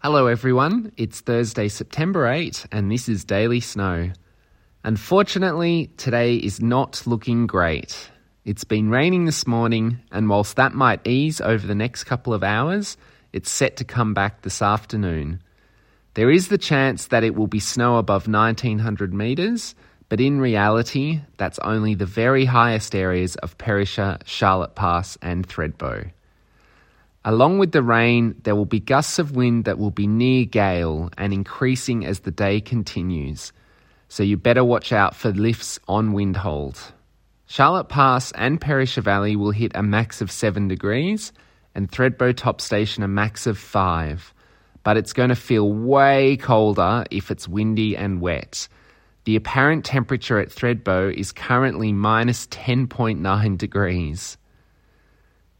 Hello, everyone. It's Thursday, September 8, and this is Daily Snow. Unfortunately, today is not looking great. It's been raining this morning, and whilst that might ease over the next couple of hours, it's set to come back this afternoon. There is the chance that it will be snow above 1900 metres, but in reality, that's only the very highest areas of Perisher, Charlotte Pass, and Thredbo. Along with the rain, there will be gusts of wind that will be near gale and increasing as the day continues, so you better watch out for lifts on Windhold. Charlotte Pass and Perisher Valley will hit a max of 7 degrees, and Thredbo Top Station a max of 5, but it's going to feel way colder if it's windy and wet. The apparent temperature at Thredbo is currently minus 10.9 degrees.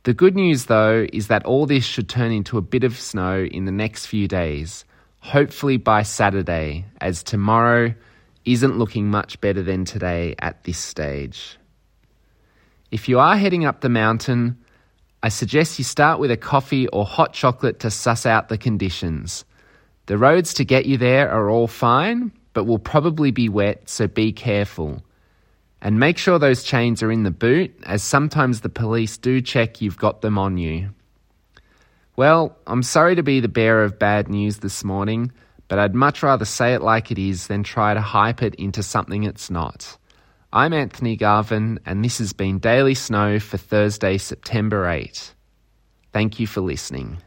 The good news, though, is that all this should turn into a bit of snow in the next few days, hopefully by Saturday, as tomorrow isn't looking much better than today at this stage. If you are heading up the mountain, I suggest you start with a coffee or hot chocolate to suss out the conditions. The roads to get you there are all fine, but will probably be wet, so be careful. And make sure those chains are in the boot, as sometimes the police do check you've got them on you. Well, I'm sorry to be the bearer of bad news this morning, but I'd much rather say it like it is than try to hype it into something it's not. I'm Anthony Garvin, and this has been Daily Snow for Thursday, September 8. Thank you for listening.